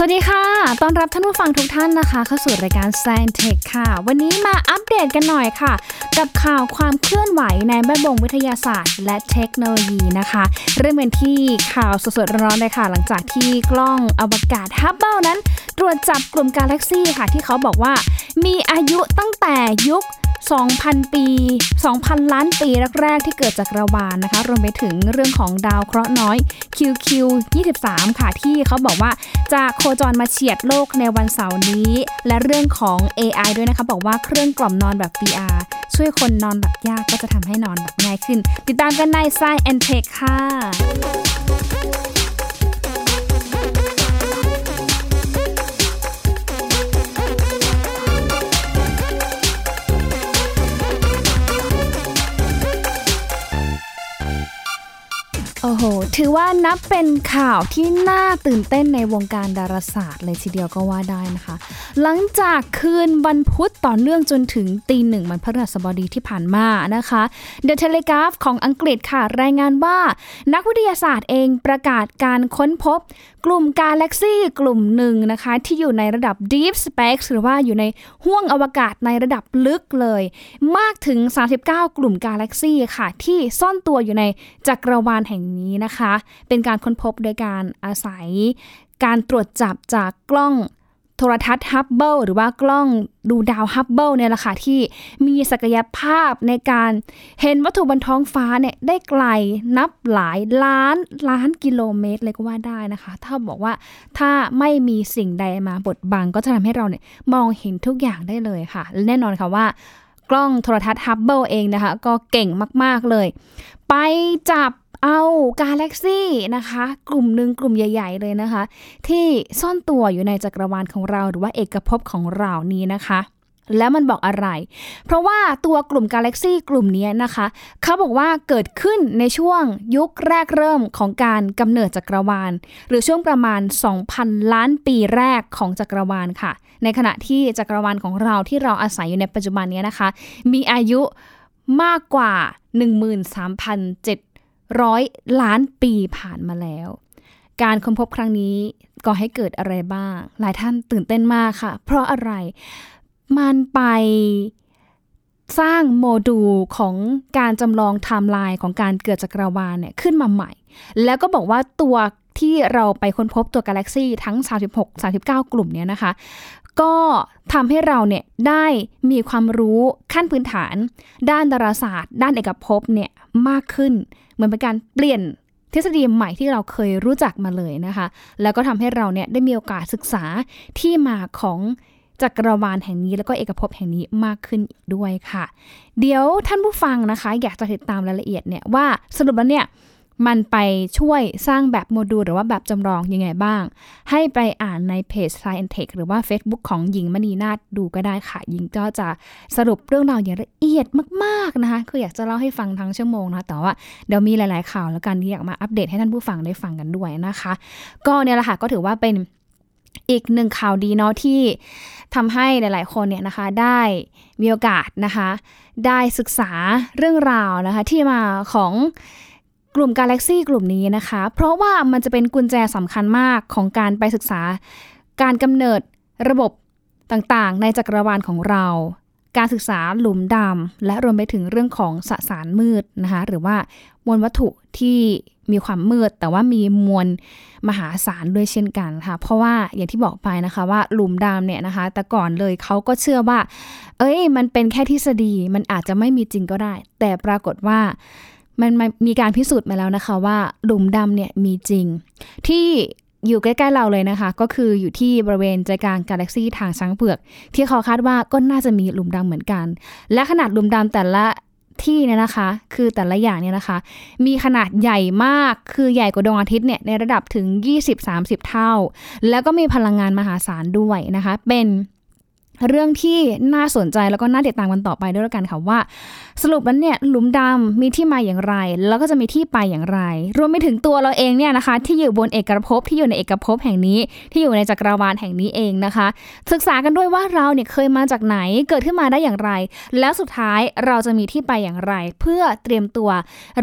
สวัสดีค่ะต้อนรับท่านผู้ฟังทุกท่านนะคะ เข้าสู่รายการ Science Tech ค่ะ วันนี้มาอัปเดตกันหน่อยค่ะ กับข่าวความเคลื่อนไหวในแวดวงวิทยาศาสตร์ และเทคโนโลยีนะคะ เริ่มกันที่ข่าวสดๆร้อนๆเลยค่ะ หลังจากที่กล้องอวกาศฮับเบิลนั้น ตรวจจับกลุ่มกาแล็กซี่ค่ะ ที่เขาบอกว่า มีอายุตั้งแต่ยุค 2,000 ปี 2,000 ล้านปีแรกๆ ที่เกิดจากระวานนะคะ รวมไปถึงเรื่องของดาวเคราะห์น้อย QQ 23 ค่ะที่เขาบอกว่าจะโคจรมาเฉียดโลกในวันเสาร์นี้ และเรื่องของ AI ด้วยนะคะ บอกว่าเครื่องกล่อมนอนแบบ VR ช่วยคนนอนแบบยากก็จะทำให้นอนแบบง่ายขึ้น ติดตามกันใน Science and Tech ค่ะ ถือว่านับเป็นข่าวที่น่าตื่นเต้นในวงการดาราศาสตร์เลยทีเดียวก็ว่าได้นะคะ หลังจากคืนวันพุธต่อเนื่องจนถึงตีหนึ่งวันพฤหัสบดีที่ผ่านมานะคะ The Telegraph ของอังกฤษค่ะรายงานว่า นักวิทยาศาสตร์เองประกาศการค้นพบ กลุ่มกาแล็กซี่กลุ่มหนึ่งนะคะ ที่อยู่ในระดับ Deep Space หรือว่าอยู่ในห้วงอวกาศในระดับลึกเลย มากถึง 39 กลุ่มกาแล็กซี่ค่ะ ที่ซ่อนตัวอยู่ในจักรวาลแห่งนี้นะคะเป็นการค้นพบโดยการอาศัย การตรวจจับจากกล้องโทรทรรศน์ฮับเบิลหรือว่ากล้องดูดาวฮับเบิลเนี่ยแหละค่ะที่มีศักยภาพในการเห็นวัตถุบนท้องฟ้าเนี่ยได้ไกลนับหลายล้านล้านกิโลเมตรเลยก็ว่าได้นะคะ ถ้าบอกว่าถ้าไม่มีสิ่งใดมาบดบังก็จะทำให้เราเนี่ยมองเห็นทุกอย่างได้เลยค่ะ และแน่นอนค่ะว่ากล้องโทรทัศน์ฮับเบิลเองนะคะ ก็เก่งมาก ๆ เลย ไปจับ เอากาแล็กซี่นะคะ กลุ่มหนึ่งกลุ่มใหญ่ ๆ เลยนะคะ ที่ซ่อนตัวอยู่ในจักรวาลของเราหรือว่าเอกภพของเรานี้นะคะ แล้วมันบอกอะไร เพราะว่าตัวกลุ่มกาแล็กซี่กลุ่มนี้นะคะ เขาบอกว่าเกิดขึ้นในช่วงยุคแรกเริ่มของการกำเนิดจักรวาล หรือช่วงประมาณ 2,000 ล้านปีแรกของจักรวาลค่ะ ในขณะที่จักรวาลของเราที่เราอาศัยอยู่ในปัจจุบันนี้นะคะ มีอายุมากกว่า 13,700 ร้อยล้านปีผ่านมาแล้ว การค้นพบครั้งนี้ก่อให้เกิดอะไรบ้าง หลายท่านตื่นเต้นมากค่ะ เพราะอะไรมันไปสร้างโมดูลของการจำลองไทม์ไลน์ของการเกิดจักรวาลเนี่ยขึ้นมาใหม่ แล้วก็บอกว่าตัวที่เราไปค้นพบตัวกาแล็กซี่ทั้ง 36 39 กลุ่มเนี่ยนะคะ ก็ทำให้เราเนี่ยได้มีความรู้ขั้นพื้นฐาน ด้านดาราศาสตร์ ด้านเอกภพเนี่ยมากขึ้น เหมือนเป็นการเปลี่ยนทฤษฎีใหม่ที่เราเคยรู้จักมาเลยนะคะ แล้วก็ทำให้เราเนี่ยได้มีโอกาสศึกษาที่มาของจักรวาลแห่งนี้แล้วก็เอกภพแห่งนี้มากขึ้นอีกด้วยค่ะ เดี๋ยวท่านผู้ฟังนะคะ อยากจะติดตามรายละเอียดเนี่ยว่าสรุปแล้วเนี่ย มันไปช่วยสร้างแบบโมดูลหรือว่าแบบจำลองยังไงบ้าง ให้ไปอ่านในเพจ Science Tech หรือว่า Facebook ของหญิงมณีนาฏดูก็ได้ค่ะ หญิงก็จะสรุปเรื่องราวอย่างละเอียดมากๆนะคะ คืออยากจะเล่าให้ฟังทั้งชั่วโมงนะแต่ว่าเดี๋ยวมีหลาย ๆ ข่าวแล้วกันที่อยากมาอัปเดตให้ท่านผู้ฟังได้ฟังกันด้วยนะคะ ก็เนี่ยแหละค่ะก็ถือว่าเป็นอีกหนึ่งข่าวดีเนาะที่ทำให้หลาย ๆ คนเนี่ยนะคะได้มีโอกาสนะคะ ได้ศึกษาเรื่องราวนะคะที่มาของ ลุ่มกาแล็กซี่กลุ่มนี้นะคะ เพราะว่ามันจะเป็นกุญแจสำคัญมากของการไปศึกษา การกำเนิดระบบต่างๆ ในจักรวาลของเรา การศึกษาหลุมดำและรวมไปถึงเรื่องของสสารมืดนะคะหรือว่ามวลวัตถุที่มีความมืด แต่ว่ามีมวลมหาศาลด้วยเช่นกันค่ะ เพราะว่าอย่างที่บอกไปนะคะว่าหลุมดำเนี่ยนะคะ แต่ก่อนเลยเขาก็เชื่อว่า เอ้ย มันเป็นแค่ทฤษฎีมันอาจจะไม่มีจริงก็ได้ แต่ปรากฏว่า มันมีการพิสูจน์มาแล้วนะคะว่าหลุมดำเนี่ยมีจริง ที่อยู่ใกล้ๆเราเลยนะคะ ก็คืออยู่ที่บริเวณใจกลางกาแล็กซีทางช้างเผือก ที่เขาคาดว่าก็น่าจะมีหลุมดำเหมือนกัน และขนาดหลุมดำแต่ละที่เนี่ยนะคะ คือแต่ละอย่างเนี่ยนะคะ มีขนาดใหญ่มาก คือใหญ่กว่าดวงอาทิตย์เนี่ยในระดับถึง 20-30 เท่า แล้วก็มีพลังงานมหาศาลด้วยนะคะ เป็น เรื่องที่น่าสนใจแล้วก็น่าติดตามกันต่อไปด้วยกันค่ะว่า สรุปแล้วเนี่ยหลุมดำมีที่มาอย่างไร แล้วก็จะมีที่ไปอย่างไร รวมไปถึงตัวเราเองเนี่ยนะคะ ที่อยู่บนเอกภพที่อยู่ในเอกภพแห่งนี้ ที่อยู่ในจักรวาลแห่งนี้เองนะคะ ศึกษากันด้วยว่าเราเนี่ยเคยมาจากไหนเกิดขึ้นมาได้อย่างไร แล้วสุดท้ายเราจะมีที่ไปอย่างไร เพื่อเตรียมตัว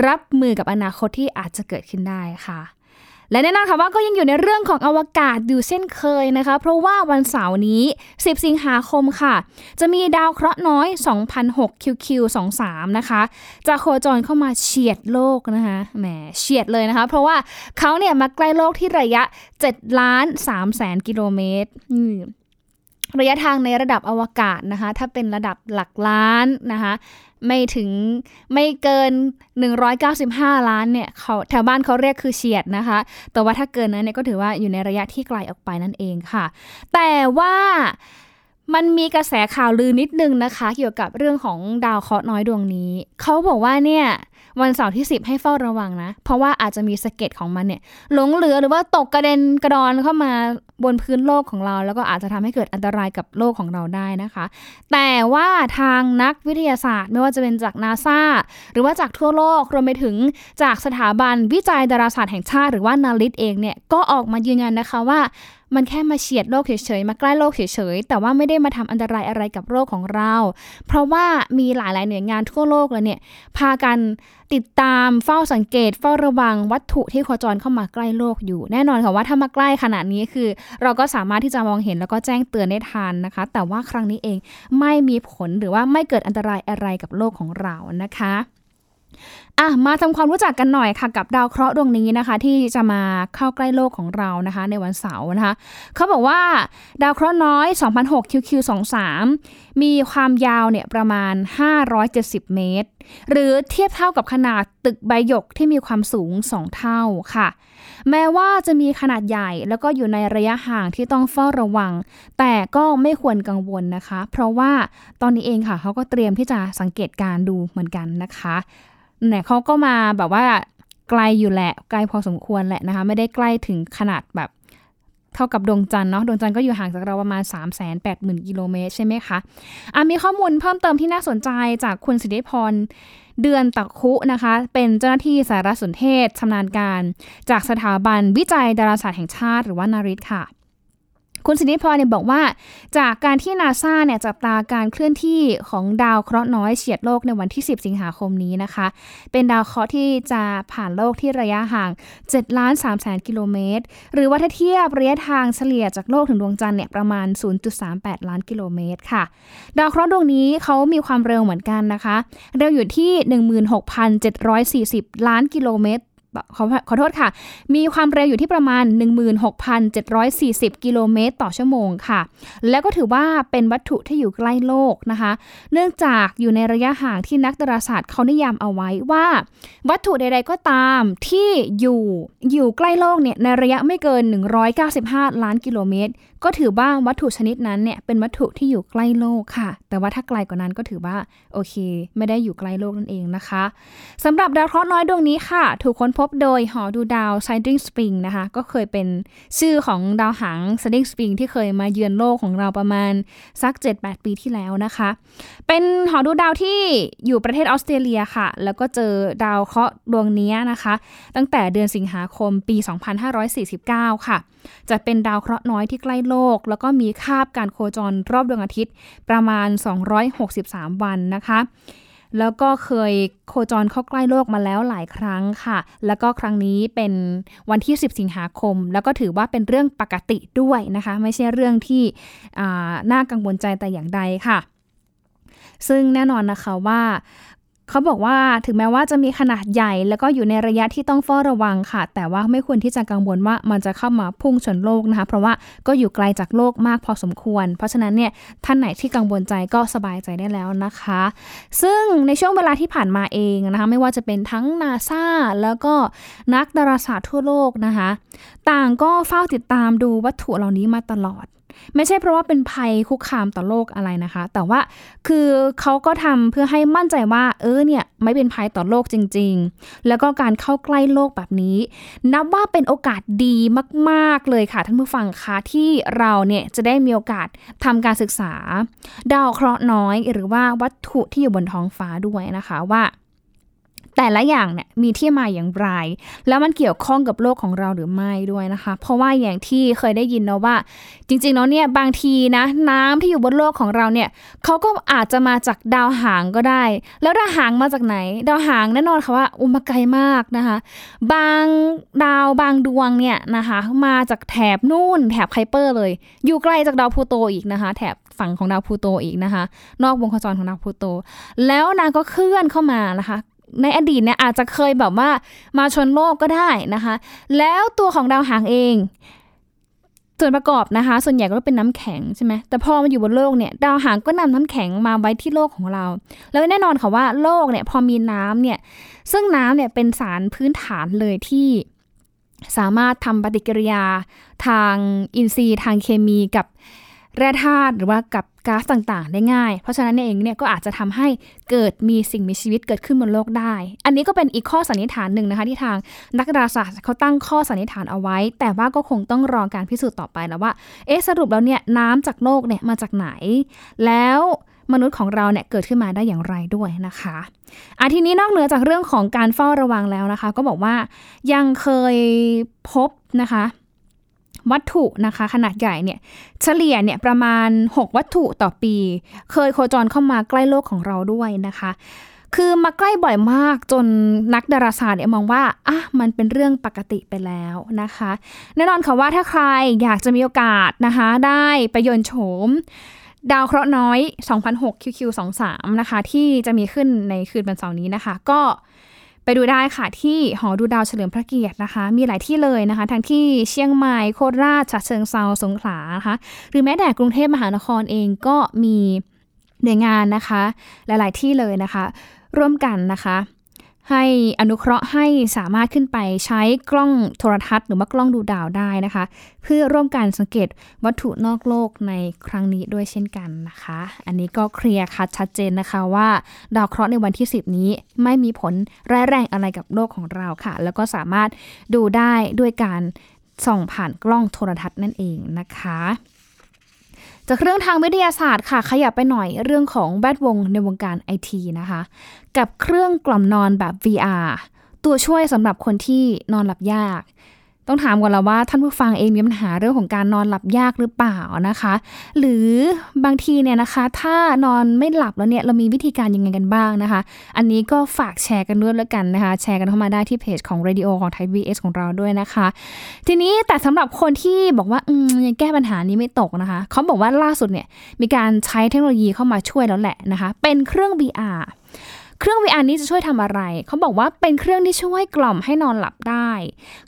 รับมือกับอนาคตที่อาจจะเกิดขึ้นได้ค่ะ และแน่นอนค่ะว่าก็ยังอยู่ในเรื่องของอวกาศอยู่เช่นเคยนะคะ เพราะว่าวันเสาร์นี้ 10 สิงหาคมค่ะ จะมีดาวเคราะห์น้อย 2006 QQ23 นะคะ จะโคจรเข้ามาเฉียดโลกนะคะแหมเฉียดเลยนะคะ เพราะว่าเขาเนี่ยมาใกล้โลกที่ระยะ7ล้าน3แสนกิโลเมตร ระยะทางในระดับอวกาศนะคะ ถ้าเป็นระดับหลักล้านนะคะ ไม่ถึงไม่เกิน 195 ล้านเนี่ยเขาแถวบ้านเขาเรียกคือเฉียดนะคะ แต่ว่าถ้าเกินนั้นเนี่ยก็ถือว่าอยู่ในระยะที่ไกลออกไปนั่นเองค่ะ แต่ว่ามันมีกระแสข่าวลือนิดนึงนะคะ เกี่ยวกับเรื่องของดาวเคราะห์น้อยดวงนี้ เขาบอกว่าเนี่ย วันเสาร์ที่ 10 ให้เฝ้าระวังนะ เพราะว่าอาจจะมีสะเก็ดของมันเนี่ยหลงเหลือหรือว่าตกกระเด็นกระดอนเข้ามาบนพื้นโลกของเรา แล้วก็อาจจะทำให้เกิดอันตรายกับโลกของเราได้นะคะ แต่ว่าทางนักวิทยาศาสตร์ ไม่ว่าจะเป็นจากนาซาหรือว่าจากทั่วโลกรวมไปถึงจากสถาบันวิจัยดาราศาสตร์แห่งชาติ หรือว่านาริตเองเนี่ยก็ออกมายืนยันนะคะว่า มันแค่มาเฉียดโลกเฉยๆ มาใกล้โลกเฉยๆ แต่ว่าไม่ได้มาทำอันตรายอะไรกับโลกของเรา เพราะว่ามีหลายๆหน่วยงานทั่วโลกเลยเนี่ย พากันติดตามเฝ้าสังเกต เฝ้าระวังวัตถุที่โคจรเข้ามาใกล้โลกอยู่ แน่นอนค่ะว่าถ้ามาใกล้ขนาดนี้คือ เราก็สามารถที่จะมองเห็นแล้วก็แจ้งเตือนได้ทันนะคะ แต่ว่าครั้งนี้เองไม่มีผลหรือว่าไม่เกิดอันตรายอะไรกับโลกของเรานะคะ อะมาทำความรู้จักกันหน่อยค่ะกับดาวเคราะห์ดวงนี้นะคะ ที่จะมาเข้าใกล้โลกของเรานะคะ ในวันเสาร์นะคะเขาบอกว่าดาวเคราะห์น้อย 2006 QQ23 มีความยาวเนี่ยประมาณ 570 เมตร หรือเทียบเท่ากับขนาดตึกใบหยกที่มีความสูง 2 เท่าค่ะ แม้ว่าจะมีขนาดใหญ่แล้วก็อยู่ในระยะห่างที่ต้องเฝ้าระวัง แต่ก็ไม่ควรกังวลนะคะ เพราะว่าตอนนี้เองค่ะเขาก็เตรียมที่จะสังเกตการดูเหมือนกันนะคะ เนี่ยเขาก็มาแบบว่าไกลอยู่แหละไกลพอสมควรแหละนะคะ ไม่ได้ใกล้ถึงขนาดแบบเท่ากับดวงจันทร์เนาะดวงจันทร์ก็อยู่ห่างจากเราประมาณ 3 8 0 0 0 0 กิโลเมตรใช่ไหมคะอะมีข้อมูลเพิ่มเติมที่น่าสนใจจากคุณสิทธิพรเดือนตะคุนะคะ เป็นเจ้าหน้าที่สารสนเทศชำนาญการ จากสถาบันวิจัยดาราศาสตร์แห่งชาติหรือว่านาริตค่ะ คุณสินิพรเนี่ยบอกว่า จากการที่นาซาเนี่ยจับตาการเคลื่อนที่ของดาวเคราะห์น้อยเฉียดโลกในวันที่ 10 สิงหาคมนี้นะคะ เป็นดาวเคราะห์ที่จะผ่านโลกที่ระยะห่าง7ล้าน3แสนกิโลเมตร หรือว่าถ้าเทียบระยะทางเฉลี่ยจากโลกถึงดวงจันทร์เนี่ยประมาณ 0.38 ล้านกิโลเมตรค่ะ ดาวเคราะห์ดวงนี้เขามีความเร็วเหมือนกันนะคะ เร็วอยู่ที่ 16,740 ล้านกิโลเมตร ขอขอโทษค่ะ มีความเร็วอยู่ที่ประมาณ 16,740 กิโลเมตรต่อชั่วโมงค่ะ แล้วก็ถือว่าเป็นวัตถุที่อยู่ใกล้โลกนะคะ เนื่องจากอยู่ในระยะห่างที่นักดาราศาสตร์เขานิยามเอาไว้ว่า วัตถุใดๆก็ตามที่อยู่อยู่ใกล้โลกเนี่ยในระยะไม่เกิน 195 ล้านกิโลเมตร ก็ถือว่าวัตถุชนิดนั้นเนี่ยเป็นวัตถุที่อยู่ใกล้โลกค่ะ แต่ว่าถ้าไกลกว่านั้นก็ถือว่าโอเค ไม่ได้อยู่ใกล้โลกนั่นเองนะคะสำหรับดาวเคราะห์น้อยดวงนี้ค่ะ ถูกค้นพบโดยหอดูดาว Siding Spring นะคะ ก็เคยเป็นชื่อของดาวหาง Siding Spring ที่เคยมาเยือนโลกของเราประมาณสัก 7-8 ปีที่แล้วนะคะ เป็นหอดูดาวที่อยู่ประเทศออสเตรเลียค่ะ แล้วก็เจอดาวเคราะห์ดวงนี้นะคะ ตั้งแต่เดือนสิงหาคมปี 2549 ค่ะ จะเป็นดาวเคราะห์น้อยที่ใกล้โลกแล้วก็มีคาบการโคจรรอบดวงอาทิตย์ประมาณ 263 วันนะคะแล้วก็เคยโคจรเข้าใกล้โลกมาแล้วหลายครั้งค่ะ แล้วก็ครั้งนี้เป็นวันที่ 10 สิงหาคม แล้วก็ถือว่าเป็นเรื่องปกติด้วยนะคะ ไม่ใช่เรื่องที่น่ากังวลใจแต่อย่างใดค่ะ ซึ่งแน่นอนนะคะว่า เขาบอกว่าถึงแม้ว่าจะมีขนาดใหญ่ แล้วก็อยู่ในระยะที่ต้องเฝ้าระวังค่ะ แต่ว่าไม่ควรที่จะกังวลว่ามันจะเข้ามาพุ่งชนโลกนะคะ เพราะว่าก็อยู่ไกลจากโลกมากพอสมควร เพราะฉะนั้นเนี่ยท่านไหนที่กังวลใจก็สบายใจได้แล้วนะคะ ซึ่งในช่วงเวลาที่ผ่านมาเองนะคะ ไม่ว่าจะเป็นทั้งนาซาแล้วก็นักดาราศาสตร์ทั่วโลกนะคะ ต่างก็เฝ้าติดตามดูวัตถุเหล่านี้มาตลอด ไม่ใช่เพราะว่าเป็นภัยคุกคามต่อโลกอะไรนะคะ แต่ว่าคือเขาก็ทำเพื่อให้มั่นใจว่า เออเนี่ยไม่เป็นภัยต่อโลกจริง ๆ แล้วก็การเข้าใกล้โลกแบบนี้ นับว่าเป็นโอกาสดีมากๆเลยค่ะท่านผู้ฟังคะที่เราเนี่ยจะได้มีโอกาสทำการศึกษา ดาวเคราะห์น้อย หรือว่าวัตถุที่อยู่บนท้องฟ้าด้วยนะคะว่า แต่ละอย่างเนี่ยมีที่มาอย่างไร แล้วมันเกี่ยวข้องกับโลกของเราหรือไม่ด้วยนะคะ เพราะว่าอย่างที่เคยได้ยินนะว่า จริงๆเนาะเนี่ยบางทีนะน้ำที่อยู่บนโลกของเราเนี่ยเขาก็อาจจะมาจากดาวหางก็ได้ แล้วดาวหางมาจากไหน ดาวหางแน่นอนค่ะว่าอุมาไกลมากนะคะ บางดาวบางดวงเนี่ยนะคะมาจากแถบนู่น แถบไคเปอร์เลย อยู่ไกลจากดาวพูโตอีกนะคะ แถบฝั่งของดาวพูโตอีกนะคะ นอกวงโคจรของดาวพูโต แล้วนางก็เคลื่อนเข้ามานะคะ ในอดีตเนี่ยอาจจะเคยแบบว่ามาชนโลกก็ได้นะคะ แล้วตัวของดาวหางเอง ส่วนประกอบนะคะ ส่วนใหญ่ก็เป็นน้ำแข็งใช่ไหมแต่พอมาอยู่บนโลกเนี่ยดาวหางก็นำน้ำแข็งมาไว้ที่โลกของเรา แล้วแน่นอนค่ะว่าโลกเนี่ยพอมีน้ำเนี่ยซึ่งน้ำเนี่ยเป็นสารพื้นฐานเลยที่สามารถทำปฏิกิริยาทางอินทรีย์ทางเคมีกับ แร่ธาตุหรือว่ากับก๊าซต่างๆ ได้ง่าย เพราะฉะนั้นเองเนี่ยก็อาจจะทำให้เกิดมีสิ่งมีชีวิตเกิดขึ้นบนโลกได้ อันนี้ก็เป็นอีกข้อสันนิษฐานหนึ่งนะคะ ที่ทางนักดาราศาสตร์เขาตั้งข้อสันนิษฐานเอาไว้ แต่ว่าก็คงต้องรอการพิสูจน์ต่อไปแล้วว่า เอ๊ะสรุปแล้วเนี่ยน้ำจากโลกเนี่ยมาจากไหน แล้วมนุษย์ของเราเนี่ยเกิดขึ้นมาได้อย่างไรด้วยนะคะอาทีนี้นอกเหนือจากเรื่องของการเฝ้าระวังแล้วนะคะ ก็บอกว่ายังเคยพบนะคะ วัตถุนะคะ ขนาดใหญ่เนี่ยเฉลี่ยเนี่ยประมาณ 6 วัตถุต่อปี เคยโคจรเข้ามาใกล้โลกของเราด้วยนะคะ คือมาใกล้บ่อยมากจนนักดาราศาสตร์เนี่ยมองว่าอะมันเป็นเรื่องปกติไปแล้วนะคะ แน่นอนค่ะว่าถ้าใครอยากจะมีโอกาสนะคะ ได้ไปยนโฉมดาวเคราะห์น้อย 2006 QQ23 นะคะ ที่จะมีขึ้นในคืนวันเสาร์นี้นะคะ ก็ ไปดูได้ค่ะที่หอดูดาวเฉลิมพระเกียรตินะคะ มีหลายที่เลยนะคะ ทั้งที่เชียงใหม่โคราชฉะเชิงเซาสงขลานะคะหรือแม้แต่กรุงเทพมหานครเองก็มีหน่วยงานนะคะ หลาย ๆ ที่เลยนะคะ ร่วมกันนะคะ ให้อนุเคราะห์ให้สามารถขึ้นไปใช้กล้องโทรทัศน์หรือว่ากล้องดูดาวได้นะคะ เพื่อร่วมกันสังเกตวัตถุนอกโลกในครั้งนี้ด้วยเช่นกันนะคะ อันนี้ก็เคลียร์คัดชัดเจนนะคะว่าดาวเคราะห์ในวันที่ 10 นี้ไม่มีผลร้ายแรงอะไรกับโลกของเราค่ะ แล้วก็สามารถดูได้ด้วยการส่องผ่านกล้องโทรทัศน์นั่นเองนะคะ จากเรื่องทางวิทยาศาสตร์ค่ะ ขยับไปหน่อยเรื่องของแวดวงในวงการไอทีนะคะ กับเครื่องกล่อมนอนแบบ VR ตัวช่วยสำหรับคนที่นอนหลับยาก ต้องถามก่อนแล้วว่าท่านผู้ฟังเองมีปัญหาเรื่องของการนอนหลับยากหรือเปล่านะคะ หรือบางทีเนี่ยนะคะ ถ้านอนไม่หลับแล้วเนี่ยเรามีวิธีการยังไงกันบ้างนะคะ อันนี้ก็ฝากแชร์กันด้วยแล้วกันนะคะ แชร์กันเข้ามาได้ที่เพจของ Radio ของไทย VS ของเราด้วยนะคะ ทีนี้แต่สำหรับคนที่บอกว่าอืมยังแก้ปัญหานี้ไม่ตกนะคะเขาบอกว่าล่าสุดเนี่ยมีการใช้เทคโนโลยีเข้ามาช่วยแล้วแหละนะคะ เป็นเครื่อง VR เครื่อง VR นี้จะช่วยทำอะไร เขาบอกว่าเป็นเครื่องที่ช่วยกล่อมให้นอนหลับได้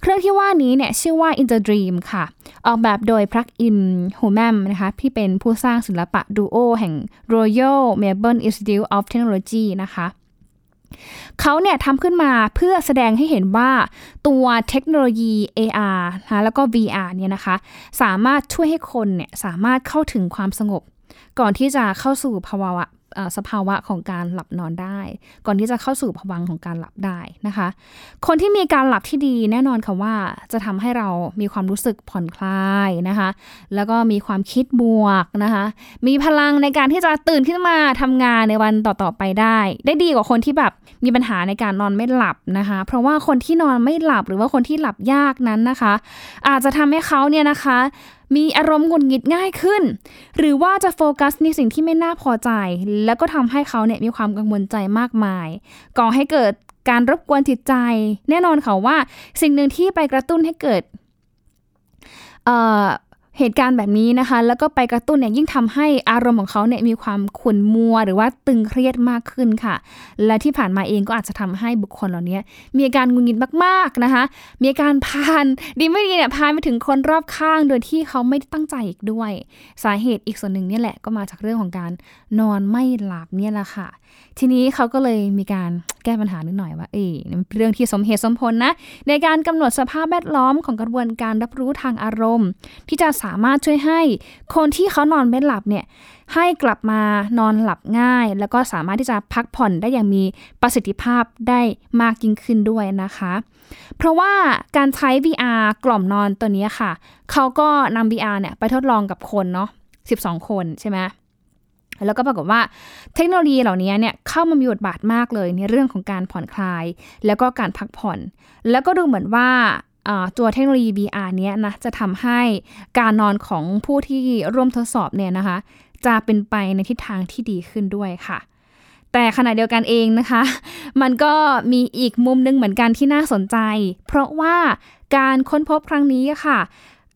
เครื่องที่ว่านี้เนี่ยชื่อว่า In the Dream ค่ะ ออกแบบโดยพรักอินโฮแมมนะคะที่เป็นผู้สร้างศิลปะดูโอแห่ง Royal Melbourne Institute of Technology นะคะเขาเนี่ยทำขึ้นมาเพื่อแสดงให้เห็นว่าตัวเทคโนโลยี AR นะแล้วก็ VR เนี่ยนะคะ สามารถช่วยให้คนเนี่ยสามารถเข้าถึงความสงบ ก่อนที่จะเข้าสู่ภาวะ สภาวะของการหลับนอนได้ ก่อนที่จะเข้าสู่ภวังของการหลับได้นะคะ คนที่มีการหลับที่ดีแน่นอนค่ะว่าจะทำให้เรามีความรู้สึกผ่อนคลายนะคะ แล้วก็มีความคิดบวกนะคะ มีพลังในการที่จะตื่นขึ้นมาทำงานในวันต่อๆไปได้ ได้ดีกว่าคนที่แบบมีปัญหาในการนอนไม่หลับนะคะ เพราะว่าคนที่นอนไม่หลับหรือว่าคนที่หลับยากนั้นนะคะ อาจจะทำให้เขาเนี่ยนะคะ มีอารมณ์หงุดหงิดง่ายขึ้น หรือว่าจะโฟกัสในสิ่งที่ไม่น่าพอใจ แล้วก็ทำให้เขาเนี่ยมีความกังวลใจมากมาย ก่อให้เกิดการรบกวนจิตใจ แน่นอนค่ะว่า สิ่งหนึ่งที่ไปกระตุ้นให้เกิด เหตุการณ์แบบนี้นะคะ แล้วก็ไปกระตุ้นเนี่ยยิ่งทำให้อารมณ์ของเขาเนี่ยมีความขุ่นมัว หรือว่าตึงเครียดมากขึ้นค่ะ และที่ผ่านมาเองก็อาจจะทำให้บุคคลเหล่านี้มีอาการงุนงิดมากๆนะคะ มีอาการพานดีไม่ดีเนี่ยพานไปถึงคนรอบข้างโดยที่เขาไม่ได้ตั้งใจอีกด้วย สาเหตุอีกส่วนหนึ่งเนี่ยแหละก็มาจากเรื่องของการนอนไม่หลับเนี่ยแหละค่ะ ทีนี้เขาก็เลยมีการ แก้ปัญหานิดหน่อยว่าเอ๋เรื่องที่สมเหตุสมผลนะ ในการกำหนดสภาพแวดล้อมของกระบวนการรับรู้ทางอารมณ์ ที่จะสามารถช่วยให้คนที่เขานอนไม่หลับเนี่ยให้กลับมานอนหลับง่าย แล้วก็สามารถที่จะพักผ่อนได้อย่างมีประสิทธิภาพได้มากยิ่งขึ้นด้วยนะคะ เพราะว่าการใช้ VR กล่อมนอนตัวนี้ค่ะ เขาก็นำ VR เนี่ยไปทดลองกับคนเนาะ12 คนใช่ไหม แล้วก็ปรากฏว่าเทคโนโลยีเหล่านี้เนี่ยเข้ามามีบทบาทมากเลยในเรื่องของการผ่อนคลาย แล้วก็การพักผ่อน แล้วก็ดูเหมือนว่าตัวเทคโนโลยี VR เนี้ยนะจะทำให้การนอนของผู้ที่ร่วมทดสอบเนี่ยนะคะ จะเป็นไปในทิศทางที่ดีขึ้นด้วยค่ะ แต่ขณะเดียวกันเองนะคะ มันก็มีอีกมุมนึงเหมือนกันที่น่าสนใจ เพราะว่าการค้นพบครั้งนี้ค่ะ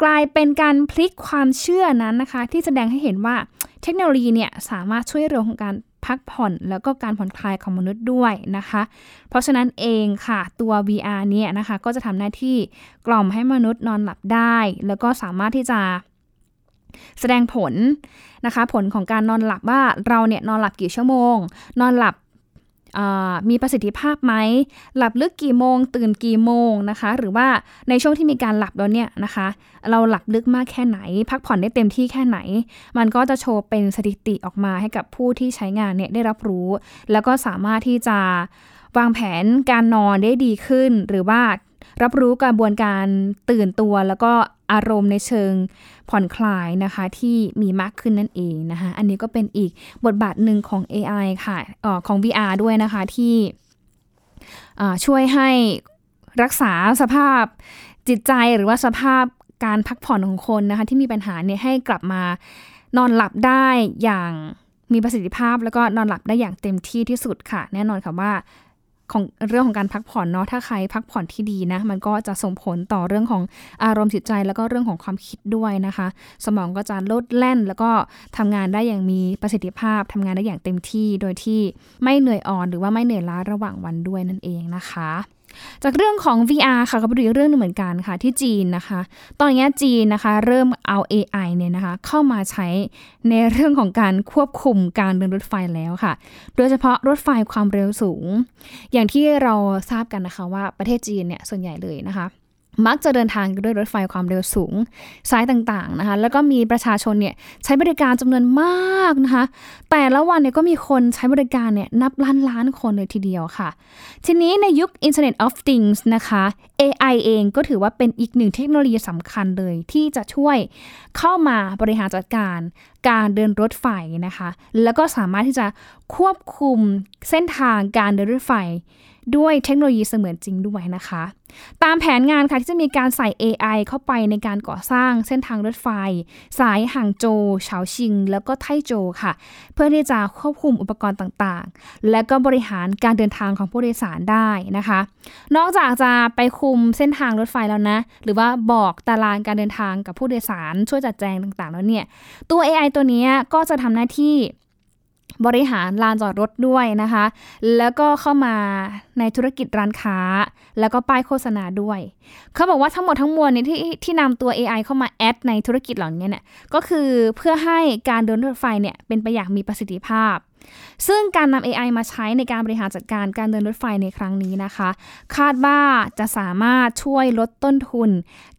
กลายเป็นการพลิกความเชื่อนั้นนะคะ ที่แสดงให้เห็นว่าเทคโนโลยีเนี่ยสามารถช่วยเรื่องของการพักผ่อนแล้วก็การผ่อนคลายของมนุษย์ด้วยนะคะ เพราะฉะนั้นเองค่ะตัว VR เนี่ยนะคะก็จะทำหน้าที่กล่อมให้มนุษย์นอนหลับได้ แล้วก็สามารถที่จะแสดงผลนะคะ ผลของการนอนหลับว่าเราเนี่ยนอนหลับกี่ชั่วโมง นอนหลับ มีประสิทธิภาพไหม หลับลึกกี่โมง ตื่นกี่โมงนะคะ หรือว่าในช่วงที่มีการหลับแล้วเนี่ยนะคะ เราหลับลึกมากแค่ไหน พักผ่อนได้เต็มที่แค่ไหน มันก็จะโชว์เป็นสถิติออกมาให้กับผู้ที่ใช้งานเนี่ยได้รับรู้ แล้วก็สามารถที่จะวางแผนการนอนได้ดีขึ้น หรือว่า รับรู้กระบวนการตื่นตัวแล้วก็อารมณ์ในเชิงผ่อนคลายนะคะที่มีมากขึ้นนั่นเองนะคะ อันนี้ก็เป็นอีกบทบาทหนึ่งของ AI ค่ะออของ VR ด้วยนะคะที่ช่วยให้รักษาสภาพจิตใจหรือว่าสภาพการพักผ่อนของคนนะคะที่มีปัญหาเนี่ยให้กลับมานอนหลับได้อย่างมีประสิทธิภาพ แล้วก็นอนหลับได้อย่างเต็มที่ที่สุดค่ะ แน่นอนค่ะว่า ของเรื่องของการพักผ่อนเนาะถ้าใครพักผ่อนที่ดีนะ มันก็จะส่งผลต่อเรื่องของอารมณ์จิตใจแล้วก็เรื่องของความคิดด้วยนะคะ สมองก็จะลดแล่น แล้วก็ทำงานได้อย่างมีประสิทธิภาพทำงานได้อย่างเต็มที่โดยที่ไม่เหนื่อยอ่อน หรือว่าไม่เหนื่อยล้าระหว่างวันด้วยนั่นเองนะคะ จากเรื่องของ VR ค่ะก็ไปดูเรื่องนึงเหมือนกันค่ะ ที่จีนนะคะ ตอนนี้จีนนะคะ เริ่มเอา AI เนี่ยนะคะ เข้ามาใช้ในเรื่องของการควบคุมการเดินรถไฟแล้วค่ะ โดยเฉพาะรถไฟความเร็วสูง อย่างที่เราทราบกันนะคะว่าประเทศจีนเนี่ยส่วนใหญ่เลยนะคะ มักจะเดินทางด้วยรถไฟความเร็วสูง สายต่างๆนะคะ แล้วก็มีประชาชนเนี่ยใช้บริการจำนวนมากนะคะ แต่ละวันเนี่ยก็มีคนใช้บริการเนี่ยนับล้านล้านคนเลยทีเดียวค่ะ ทีนี้ในยุค Internet of Things นะคะ AI เองก็ถือว่าเป็นอีกหนึ่งเทคโนโลยีสำคัญเลย ที่จะช่วยเข้ามาบริหารจัดการการเดินรถไฟนะคะ แล้วก็สามารถที่จะควบคุมเส้นทางการเดินรถไฟ ด้วยเทคโนโลยีเสมือนจริงด้วยนะคะ ตามแผนงานค่ะที่จะมีการใส่ AI เข้าไปในการก่อสร้างเส้นทางรถไฟ สายห่างโจเฉาชิง แล้วก็ไทโจค่ะ เพื่อที่จะควบคุมอุปกรณ์ต่างๆ และก็บริหารการเดินทางของผู้โดยสารได้นะคะ นอกจากจะไปคุมเส้นทางรถไฟแล้วนะ หรือว่าบอกตารางการเดินทางกับผู้โดยสารช่วยจัดแจงต่างๆ แล้วเนี่ยตัว AI ตัวนี้ก็จะทำหน้าที่ บริหารลานจอดรถด้วยนะคะ แล้วก็เข้ามาในธุรกิจร้านค้า แล้วก็ป้ายโฆษณาด้วย เขาบอกว่าทั้งหมดทั้งมวลเนี่ยที่ที่นำตัว AI เข้ามาแอดในธุรกิจเหล่านี้เนี่ย ก็คือเพื่อให้การเดินรถไฟเนี่ยเป็นไปอย่างมีประสิทธิภาพ ซึ่งการนำ AI มาใช้ในการบริหารจัดการการเดินรถไฟในครั้งนี้นะคะ คาดว่าจะสามารถช่วยลดต้นทุน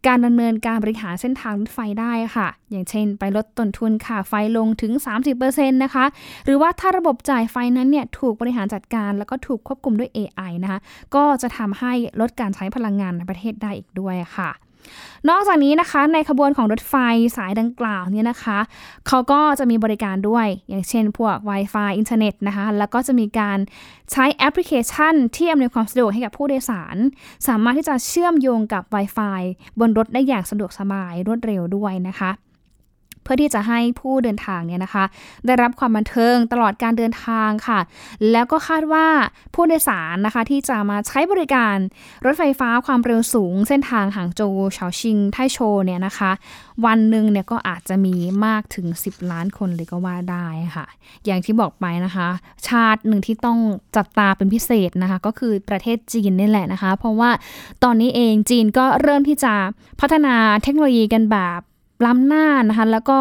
การดำเนินการบริหารเส้นทางรถไฟได้ค่ะ อย่างเช่น ไปลดต้นทุนค่าไฟลงถึง 30%นะคะ หรือว่าถ้าระบบจ่ายไฟนั้นเนี่ยถูกบริหารจัดการแล้วก็ถูกควบคุมด้วย AI นะคะ ก็จะทำให้ลดการใช้พลังงานในประเทศได้อีกด้วยค่ะ นอกจากนี้นะคะในขบวนของรถไฟสายดังกล่าวเนี่ยนะคะ เขาก็จะมีบริการด้วย อย่างเช่นพวก Wi-Fi อินเทอร์เน็ตนะคะ แล้วก็จะมีการใช้แอปพลิเคชัน ที่อำนวยความสะดวกให้กับผู้โดยสาร สามารถที่จะเชื่อมโยงกับ Wi-Fi บนรถได้อย่างสะดวกสบายรวดเร็วด้วยนะคะ เพื่อที่จะให้ผู้เดินทางเนี่ยนะคะ ได้รับความบันเทิงตลอดการเดินทางค่ะ แล้วก็คาดว่าผู้โดยสารนะคะที่จะมาใช้บริการรถไฟฟ้าความเร็วสูง เส้นทางหางโจวเฉาชิง ไทโชเนี่ยนะคะ วันหนึ่งเนี่ยก็อาจจะมีมากถึง 10 ล้านคนเลยก็ว่าได้ค่ะ อย่างที่บอกไปนะคะ ชาติหนึ่งที่ต้องจับตาเป็นพิเศษนะคะ ก็คือประเทศจีนนี่แหละนะคะ เพราะว่าตอนนี้เองจีนก็เริ่มที่จะพัฒนาเทคโนโลยีกันแบบ ล้ำหน้านะคะแล้วก็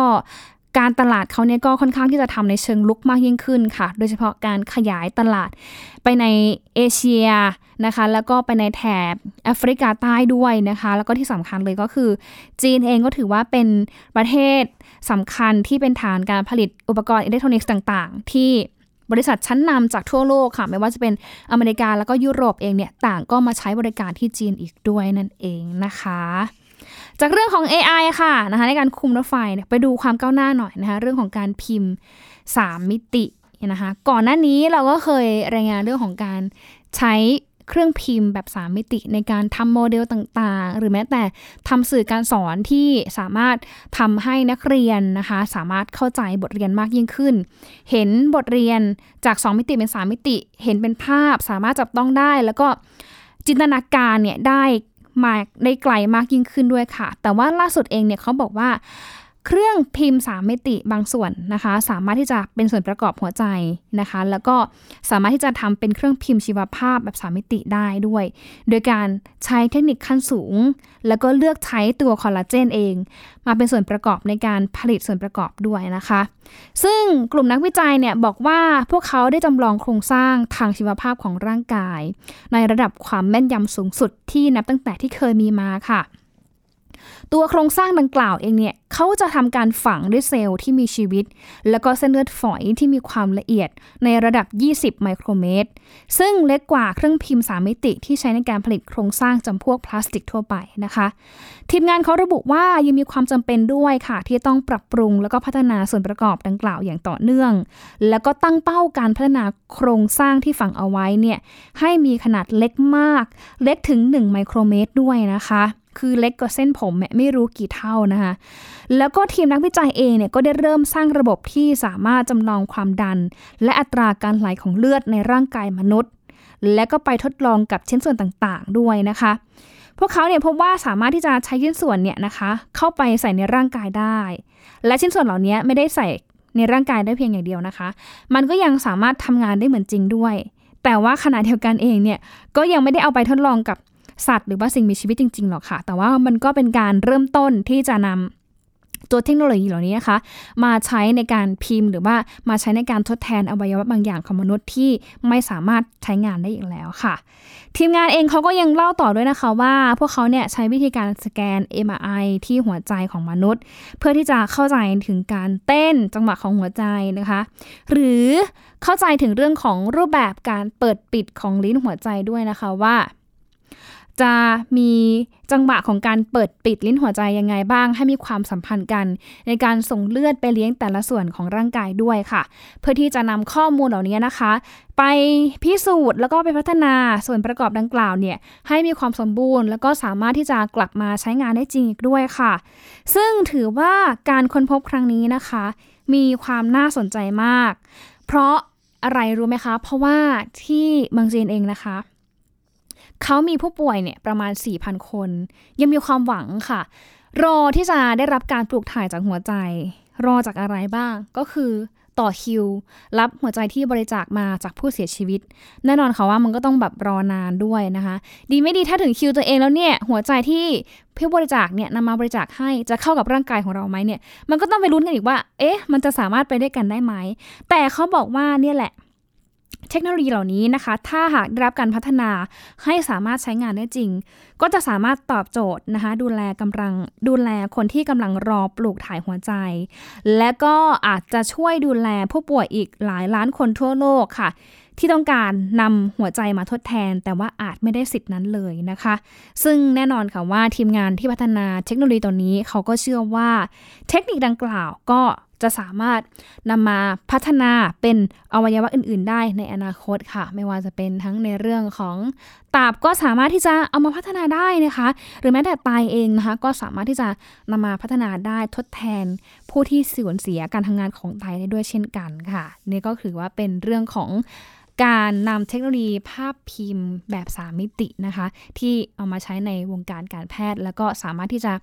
การตลาดเขาเนี่ยก็ค่อนข้างที่จะทำในเชิงลุกมากยิ่งขึ้นค่ะ โดยเฉพาะการขยายตลาดไปในเอเชียนะคะ แล้วก็ไปในแถบแอฟริกาใต้ด้วยนะคะ แล้วก็ที่สำคัญเลยก็คือ จีนเองก็ถือว่าเป็นประเทศสำคัญที่เป็นฐานการผลิตอุปกรณ์อิเล็กทรอนิกส์ต่าง ๆ ที่บริษัทชั้นนำจากทั่วโลกค่ะ ไม่ว่าจะเป็นอเมริกาแล้วก็ยุโรปเองเนี่ยต่างก็มาใช้บริการที่จีนอีกด้วยนั่นเองนะคะ จากเรื่องของ AI ค่ะนะคะในการคุมรถไฟไปดูความก้าวหน้าหน่อยนะคะเรื่องของการพิมพ์ 3 มิตินะคะก่อนหน้านี้เราก็เคยรายงานเรื่องของการใช้เครื่องพิมพ์แบบ 3 มิติในการทำโมเดลต่างๆ หรือแม้แต่ทำสื่อการสอนที่สามารถทำให้นักเรียนนะคะ สามารถเข้าใจบทเรียนมากยิ่งขึ้น เห็นบทเรียนจาก 2 มิติเป็น 3 มิติ เห็นเป็นภาพสามารถจับต้องได้ แล้วก็จินตนาการเนี่ยได้ มาได้ไกลมากยิ่งขึ้นด้วยค่ะ แต่ว่าล่าสุดเองเนี่ยเขาบอกว่า เครื่องพิมพ์ 3 มิติบางส่วนนะคะ สามารถที่จะเป็นส่วนประกอบหัวใจนะคะ แล้วก็สามารถที่จะทำเป็นเครื่องพิมพ์ชีวภาพแบบ 3 มิติได้ด้วย โดยการใช้เทคนิคขั้นสูง แล้วก็เลือกใช้ตัวคอลลาเจนเอง มาเป็นส่วนประกอบในการผลิตส่วนประกอบด้วยนะคะ ซึ่งกลุ่มนักวิจัยเนี่ยบอกว่าพวกเขาได้จำลองโครงสร้างทางชีวภาพของร่างกาย ในระดับความแม่นยำสูงสุดที่นับตั้งแต่ที่เคยมีมาค่ะ ตัวโครงสร้างดังกล่าวเองเนี่ยเขาจะทำการฝังด้วยเซลล์ที่มีชีวิต แล้วก็เส้นเลือดฝอยที่มีความละเอียดในระดับ 20 ไมโครเมตร ซึ่งเล็กกว่าเครื่องพิมพ์ 3 มิติที่ใช้ในการผลิตโครงสร้างจำพวกพลาสติกทั่วไปนะคะ ทีมงานเขาระบุว่ายังมีความจำเป็นด้วยค่ะ ที่ต้องปรับปรุง แล้วก็พัฒนาส่วนประกอบดังกล่าวอย่างต่อเนื่อง แล้วก็ตั้งเป้าการพัฒนาโครงสร้างที่ฝังเอาไว้เนี่ยให้มีขนาดเล็กมาก เล็กถึง 1 ไมโครเมตรด้วยนะคะ คือเล็กกว่าเส้นผมไม่รู้กี่เท่านะคะแล้วก็ทีมนักวิจัยเองเนี่ยก็ได้เริ่มสร้างระบบที่สามารถจำลองความดัน และอัตราการไหลของเลือดในร่างกายมนุษย์ และก็ไปทดลองกับชิ้นส่วนต่างๆ ด้วยนะคะ พวกเขาเนี่ยพบว่าสามารถที่จะใช้ชิ้นส่วนเนี่ยนะคะ เข้าไปใส่ในร่างกายได้ และชิ้นส่วนเหล่านี้ไม่ได้ใส่ในร่างกายได้เพียงอย่างเดียวนะคะ มันก็ยังสามารถทำงานได้เหมือนจริงด้วย แต่ว่าขณะเดียวกันเองเนี่ยก็ยังไม่ได้เอาไปทดลองกับ สัตว์หรือว่าสิ่งมีชีวิตจริงๆหรอกค่ะ แต่ว่ามันก็เป็นการเริ่มต้นที่จะนำตัวเทคโนโลยีเหล่านี้นะคะ มาใช้ในการพิมพ์ หรือว่ามาใช้ในการทดแทนอวัยวะบางอย่างของมนุษย์ที่ไม่สามารถใช้งานได้อีกแล้วค่ะ ทีมงานเองเขาก็ยังเล่าต่อด้วยนะคะว่า พวกเขาเนี่ยใช้วิธีการสแกน MRI ที่หัวใจของมนุษย์ เพื่อที่จะเข้าใจถึงการเต้นจังหวะของหัวใจนะคะ หรือเข้าใจถึงเรื่องของรูปแบบการเปิดปิดของลิ้นหัวใจด้วยนะคะว่า จะมีจังหวะของการเปิดปิดลิ้นหัวใจยังไงบ้าง ให้มีความสัมพันธ์กัน ในการส่งเลือดไปเลี้ยงแต่ละส่วนของร่างกายด้วยค่ะ เพื่อที่จะนำข้อมูลเหล่านี้นะคะ ไปพิสูจน์แล้วก็ไปพัฒนาส่วนประกอบดังกล่าวเนี่ยให้มีความสมบูรณ์ แล้วก็สามารถที่จะกลับมาใช้งานได้จริงอีกด้วยค่ะ ซึ่งถือว่าการค้นพบครั้งนี้นะคะ มีความน่าสนใจมาก เพราะอะไรรู้ไหมคะ เพราะว่าที่เมืองจีนเองนะคะ เขามีผู้ป่วยเนี่ยประมาณ 4,000 คน ยังมีความหวังค่ะ รอที่จะได้รับการปลูกถ่ายจากหัวใจ รอจากอะไรบ้างก็คือต่อคิว รับหัวใจที่บริจาคมาจากผู้เสียชีวิต แน่นอนค่ะว่ามันก็ต้องแบบรอนานด้วยนะคะ ดีไม่ดีถ้าถึงคิวตัวเองแล้วเนี่ย หัวใจที่ผู้บริจาคเนี่ยนำมาบริจาคให้จะเข้ากับร่างกายของเราไหมเนี่ย มันก็ต้องไปลุ้นกันอีกว่า เอ๊ะ มันจะสามารถไปได้กันได้ไหม แต่เขาบอกว่าเนี่ยแหละ เทคโนโลยีเหล่านี้นะคะ ถ้าหากได้รับการพัฒนาให้สามารถใช้งานได้จริง ก็จะสามารถตอบโจทย์นะคะ ดูแลกำลังดูแลคนที่กำลังรอปลูกถ่ายหัวใจ และก็อาจจะช่วยดูแลผู้ป่วยอีกหลายล้านคนทั่วโลกค่ะที่ต้องการนำหัวใจมาทดแทน แต่ว่าอาจไม่ได้สิทธินั้นเลยนะคะ ซึ่งแน่นอนค่ะว่าทีมงานที่พัฒนาเทคโนโลยีตัวนี้เขาก็เชื่อว่าเทคนิคดังกล่าวก็ จะสามารถนำมาพัฒนาเป็นอวัยวะอื่น ๆ ได้ในอนาคตค่ะ ไม่ว่าจะเป็นทั้งในเรื่องของตับก็สามารถที่จะเอามาพัฒนาได้นะคะ หรือแม้แต่ไตเองนะคะ ก็สามารถที่จะนำมาพัฒนาได้ทดแทนผู้ที่สูญเสียการทำงานของไตได้ด้วยเช่นกันค่ะ นี่ก็คือว่าเป็นเรื่องของ การนำเทคโนโลยีภาพพิมพ์แบบ 3 มิตินะคะ ที่เอามาใช้ในวงการการแพทย์ แล้วก็สามารถที่จะ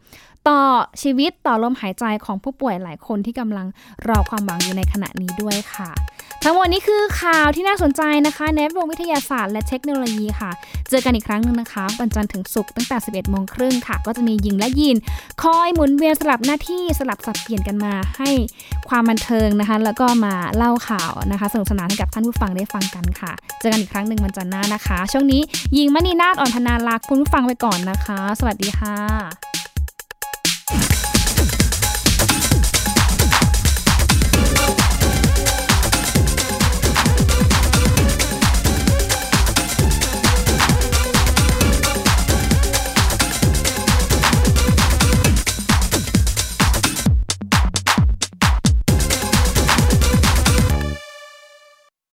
ต่อชีวิตต่อลมหายใจของผู้ป่วยหลายคนที่กำลังรอความหวังอยู่ในขณะนี้ด้วยค่ะ ทั้งหมดนี้คือข่าวที่น่าสนใจนะคะในวงวิทยาศาสตร์และเทคโนโลยีค่ะ เจอกันอีกครั้งหนึ่งนะคะวันจันทร์ถึงศุกร์ตั้งแต่ 11โมงครึ่งค่ะ ก็จะมียิงและยิน คอยหมุนเวียนสลับหน้าที่สลับสับเปลี่ยนกันมาให้ความบันเทิงนะคะ แล้วก็มาเล่าข่าวนะคะสนุกสนานให้กับท่านผู้ฟังได้ฟังกันค่ะ เจอกันอีกครั้งหนึ่งวันจันทร์หน้านะคะ ช่วงนี้ยิงมณีนาฏอ่อนพนาลาคุณผู้ฟังไปก่อนนะคะ สวัสดีค่ะ